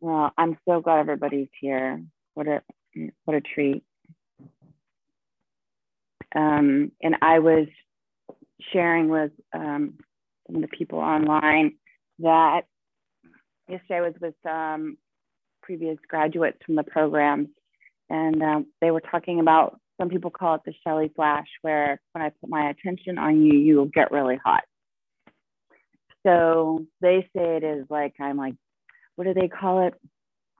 Well, I'm so glad everybody's here. What a what a treat. Um, and I was sharing with um, some of the people online that yesterday I was with um, previous graduates from the programs, and um, they were talking about some people call it the Shelly flash, where when I put my attention on you, you will get really hot. So they say it is like I'm like, what do they call it?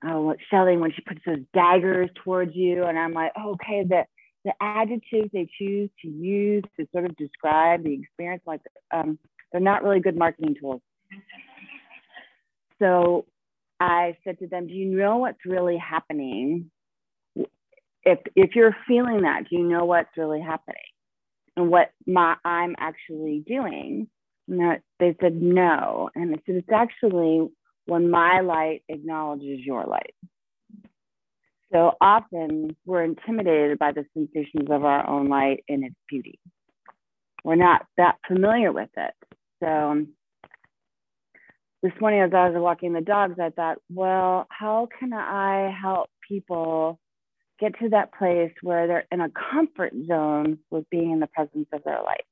Oh, Shelly when she puts those daggers towards you, and I'm like, oh, okay, the the adjectives they choose to use to sort of describe the experience, like um, they're not really good marketing tools. So I said to them, Do you know what's really happening? If, if you're feeling that, do you know what's really happening? And what my, I'm actually doing? And they said, No. And I said, It's actually when my light acknowledges your light. So often we're intimidated by the sensations of our own light and its beauty. We're not that familiar with it. So um, this morning as I was walking the dogs, I thought, well, how can I help people get to that place where they're in a comfort zone with being in the presence of their light?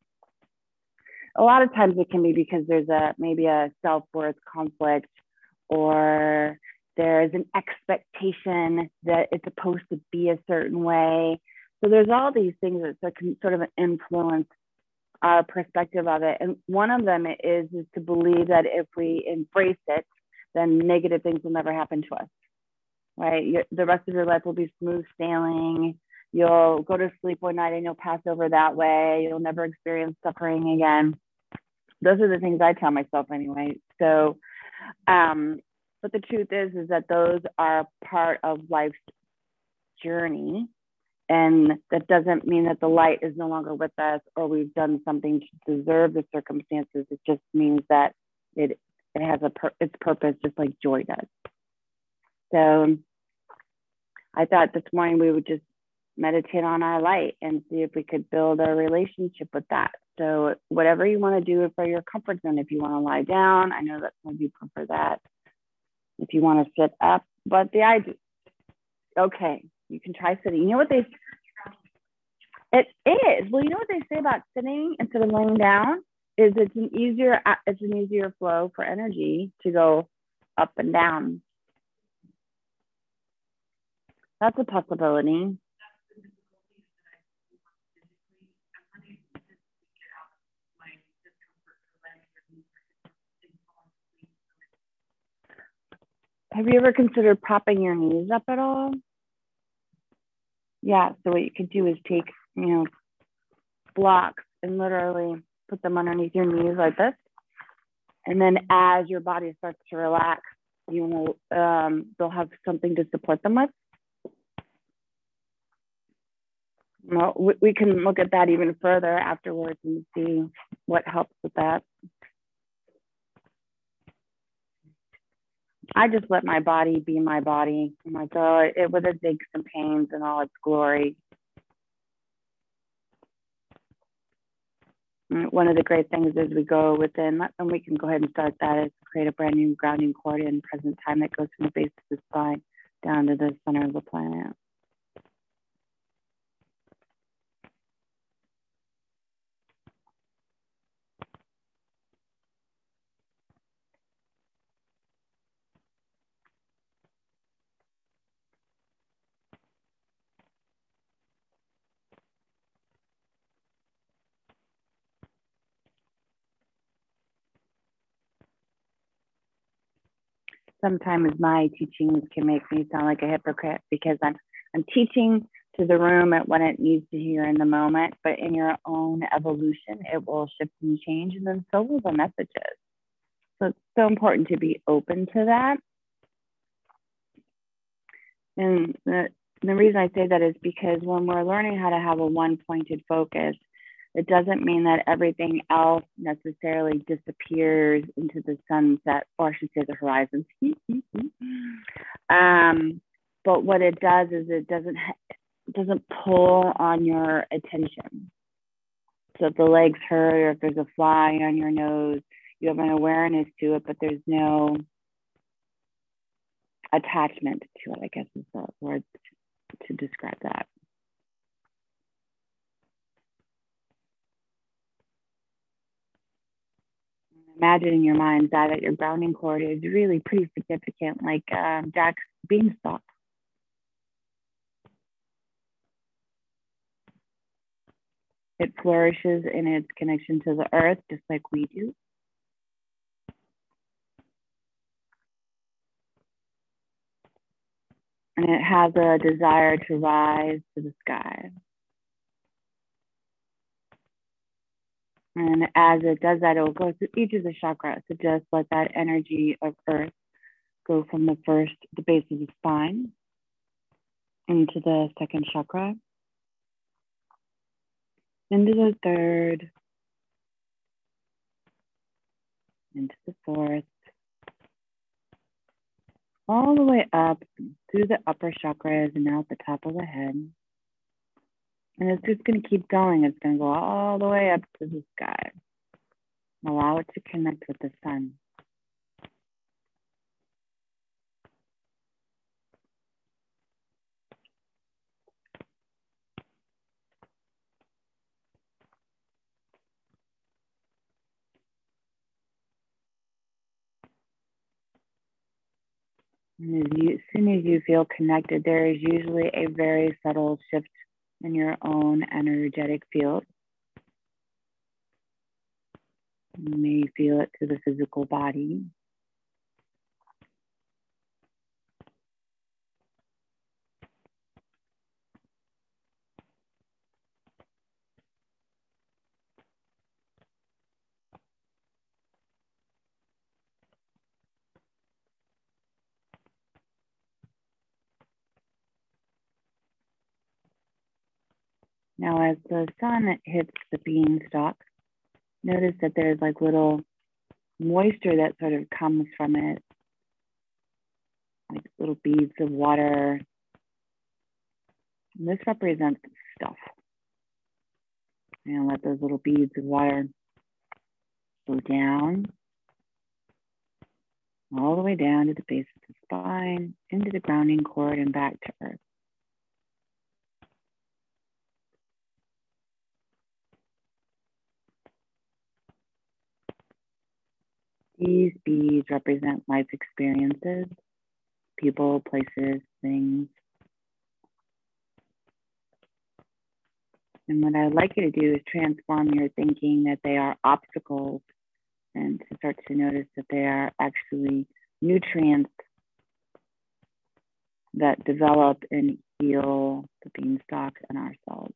A lot of times it can be because there's a maybe a self-worth conflict or there's an expectation that it's supposed to be a certain way. So there's all these things that can sort of influence our perspective of it. And one of them is, is to believe that if we embrace it, then negative things will never happen to us, right? The rest of your life will be smooth sailing. You'll go to sleep one night and you'll pass over that way. You'll never experience suffering again. Those are the things I tell myself anyway. So, um, but the truth is, is that those are part of life's journey and that doesn't mean that the light is no longer with us or we've done something to deserve the circumstances. It just means that it, it has a pur- its purpose, just like joy does. So I thought this morning we would just meditate on our light and see if we could build a relationship with that. So whatever you want to do for your comfort zone, if you want to lie down, I know that some of you prefer that. If you want to sit up, but the idea, okay, you can try sitting. You know what they it is. Well, you know what they say about sitting instead of laying down is it's an easier it's an easier flow for energy to go up and down. That's a possibility. Have you ever considered propping your knees up at all? yeah, so what you could do is take, you know, blocks and literally put them underneath your knees like this. And then as your body starts to relax, you know, um, they'll have something to support them with. Well, we, can look at that even further afterwards and see what helps with that. I just let my body be my body. I'm like, oh, it, with its aches and pains and all its glory. Mm, one of the great things is we go within, and we can go ahead and start that is create a brand new grounding cord in present time that goes from the base of the spine down to the center of the planet. Sometimes my teachings can make me sound like a hypocrite because I'm I'm teaching to the room at what it needs to hear in the moment, but in your own evolution, it will shift and change, and then so will the messages. So it's so important to be open to that. And the, the reason I say that is because when we're learning how to have a one pointed focus, it doesn't mean that everything else necessarily disappears into the sunset, or I should say the horizon. um, but what it does is it doesn't it doesn't pull on your attention. So if the legs hurt or if there's a fly on your nose, you have an awareness to it, but there's no attachment to it, I guess is the word to describe that. Imagine in your mind's eye that your grounding cord is really pretty significant, like um, Jack's beanstalk. It flourishes in its connection to the earth, just like we do. And it has a desire to rise to the sky. And as it does that, it will go through each of the chakras. So just let that energy of earth go from the first, the base of the spine, into the second chakra, into the third, into the fourth, all the way up through the upper chakras and out the top of the head. And it's just going to keep going. It's going to go all the way up to the sky. Allow it to connect with the sun. And as, you, as soon as you feel connected, there is usually a very subtle shift in your own energetic field. You may feel it through the physical body. Now, as the sun hits the beanstalk, notice that there's like little moisture that sort of comes from it, like little beads of water. And this represents stuff. And let those little beads of water go down, all the way down to the base of the spine, into the grounding cord, and back to earth. These beads represent life experiences, people, places, things. And what I'd like you to do is transform your thinking that they are obstacles and to start to notice that they are actually nutrients that develop and heal the beanstalk and ourselves.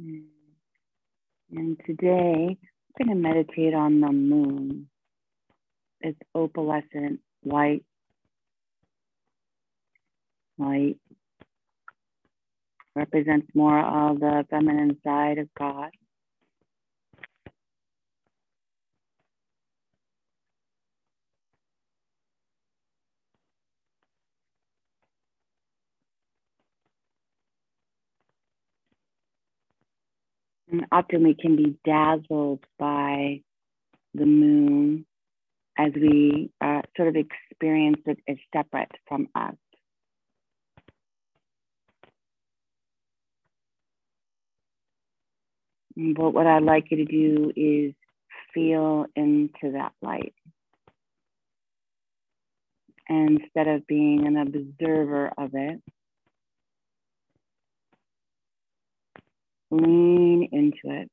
Mm. And today, I'm going to meditate on the moon. It's opalescent, white, light, represents more of the feminine side of God. And often we can be dazzled by the moon as we uh, sort of experience it as separate from us. But what I'd like you to do is feel into that light. Instead of being an observer of it, lean into it.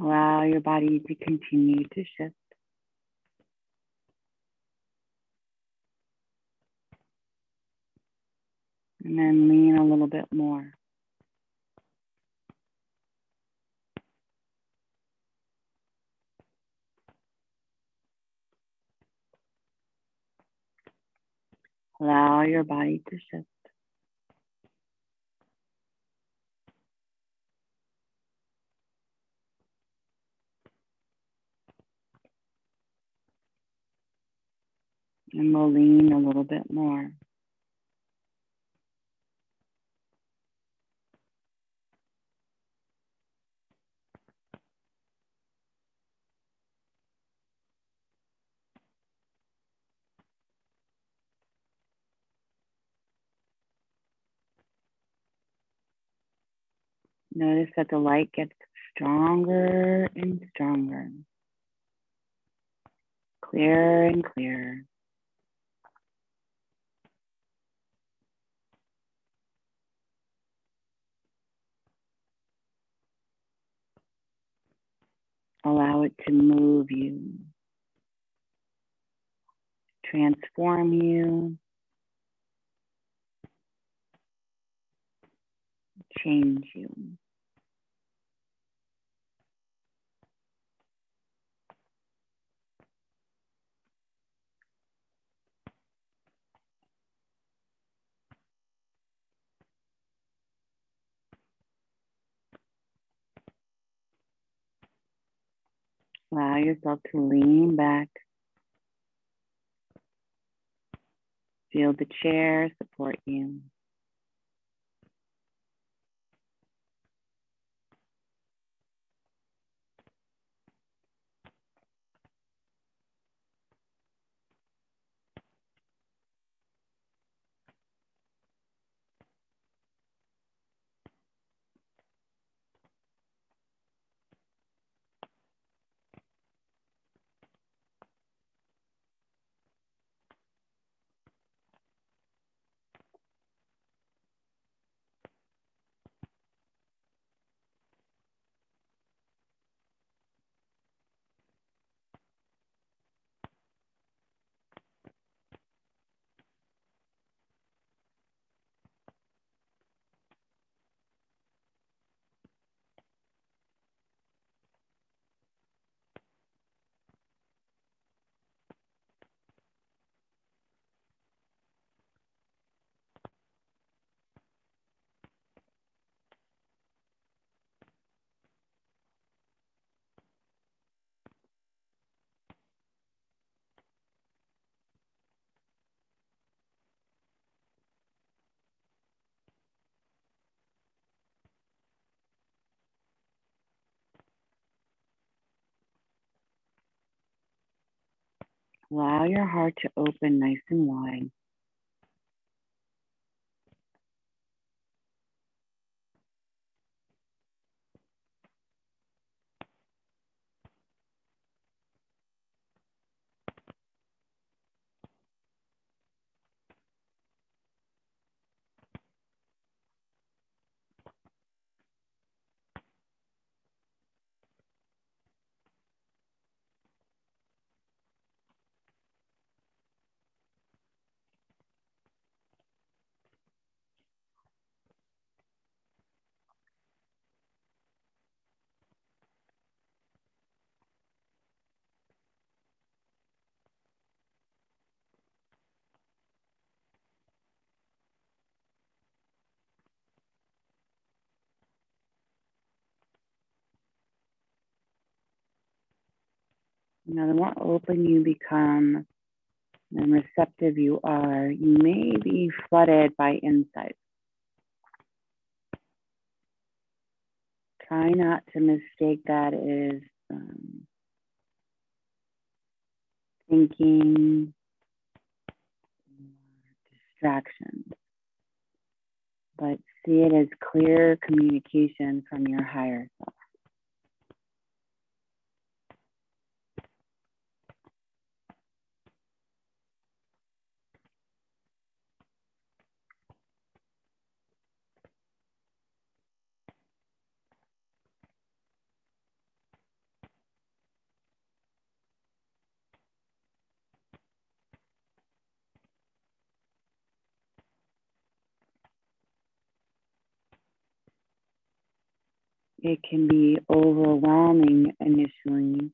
Allow your body to continue to shift. And then lean a little bit more. Allow your body to shift. And we'll lean a little bit more. Notice that the light gets stronger and stronger, clearer and clearer. Allow it to move you, transform you, change you. Allow yourself to lean back. Feel the chair support you. Allow your heart to open nice and wide. You know, the more open you become and receptive you are, you may be flooded by insights. Try not to mistake that as um, thinking, distractions, but see it as clear communication from your higher self. It can be overwhelming initially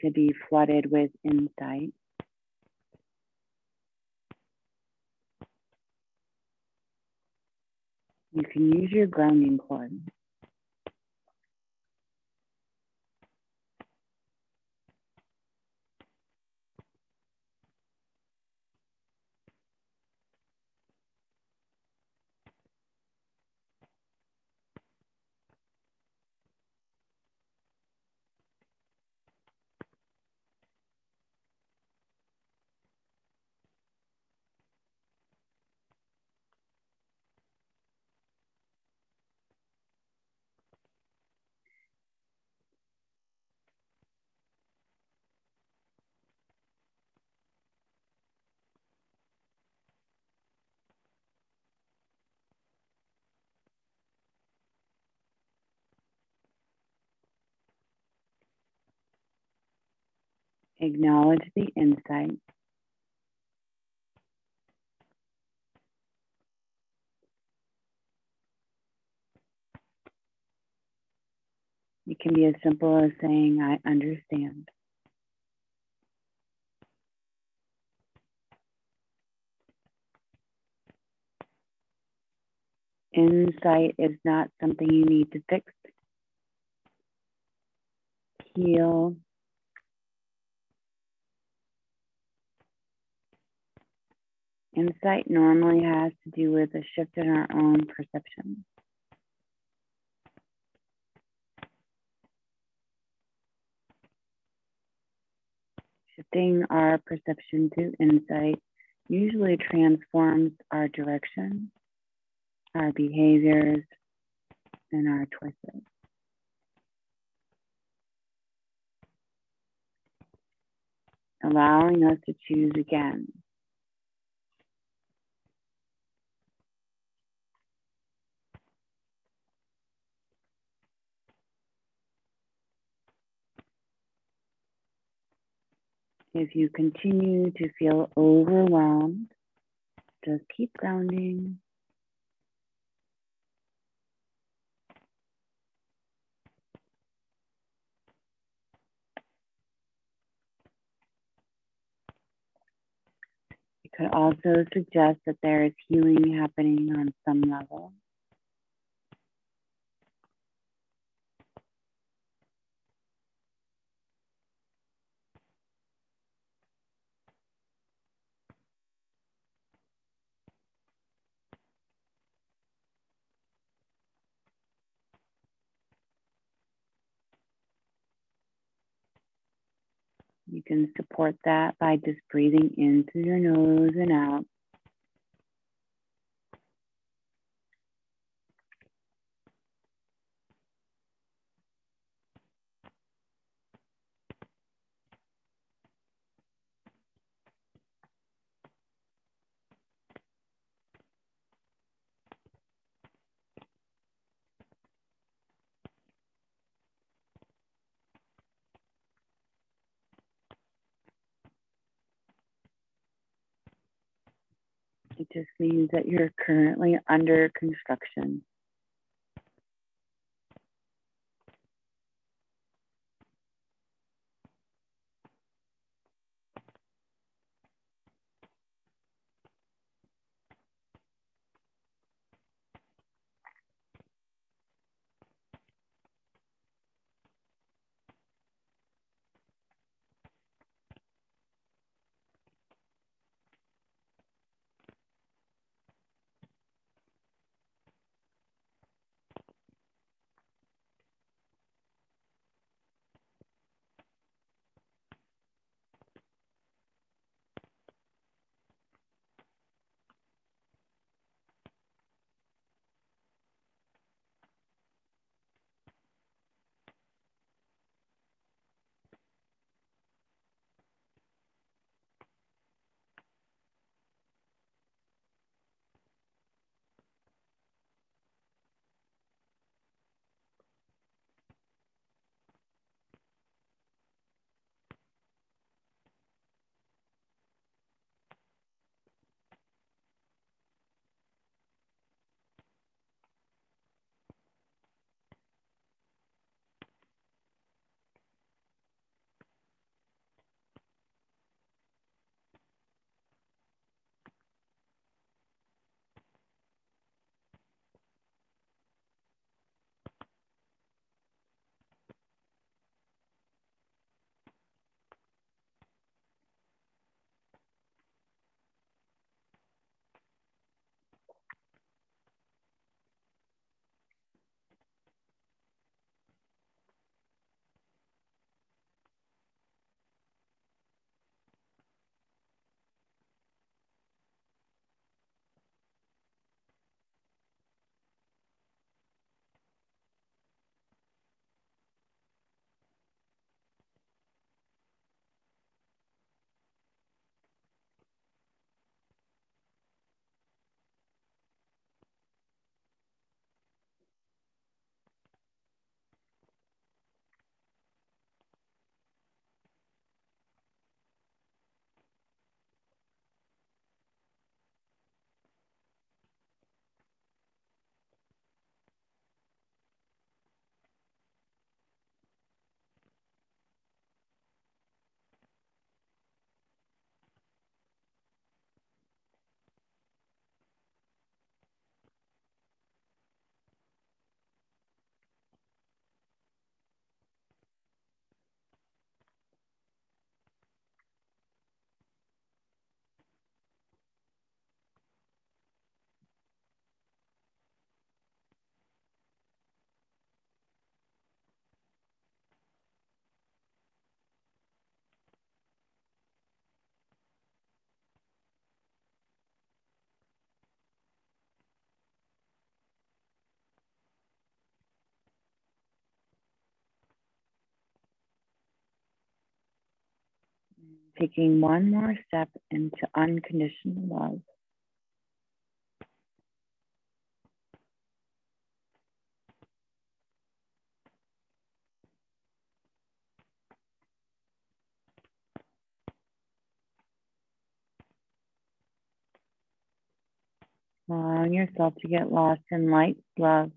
to be flooded with insight. You can use your grounding cord. Acknowledge the insight. It can be as simple as saying, I understand. Insight is not something you need to fix, heal, Insight normally has to do with a shift in our own perception. Shifting our perception to insight usually transforms our direction, our behaviors, and our choices. Allowing us to choose again If you continue to feel overwhelmed, just keep grounding. It could also suggest that there is healing happening on some level. You can support that by just breathing in through your nose and out. It just means that you're currently under construction. Taking one more step into unconditional love. allowing yourself to get lost in light love.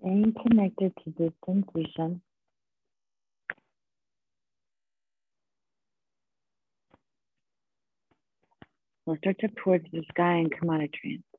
Staying connected to this sensation. We'll start up towards the sky and come out of trance.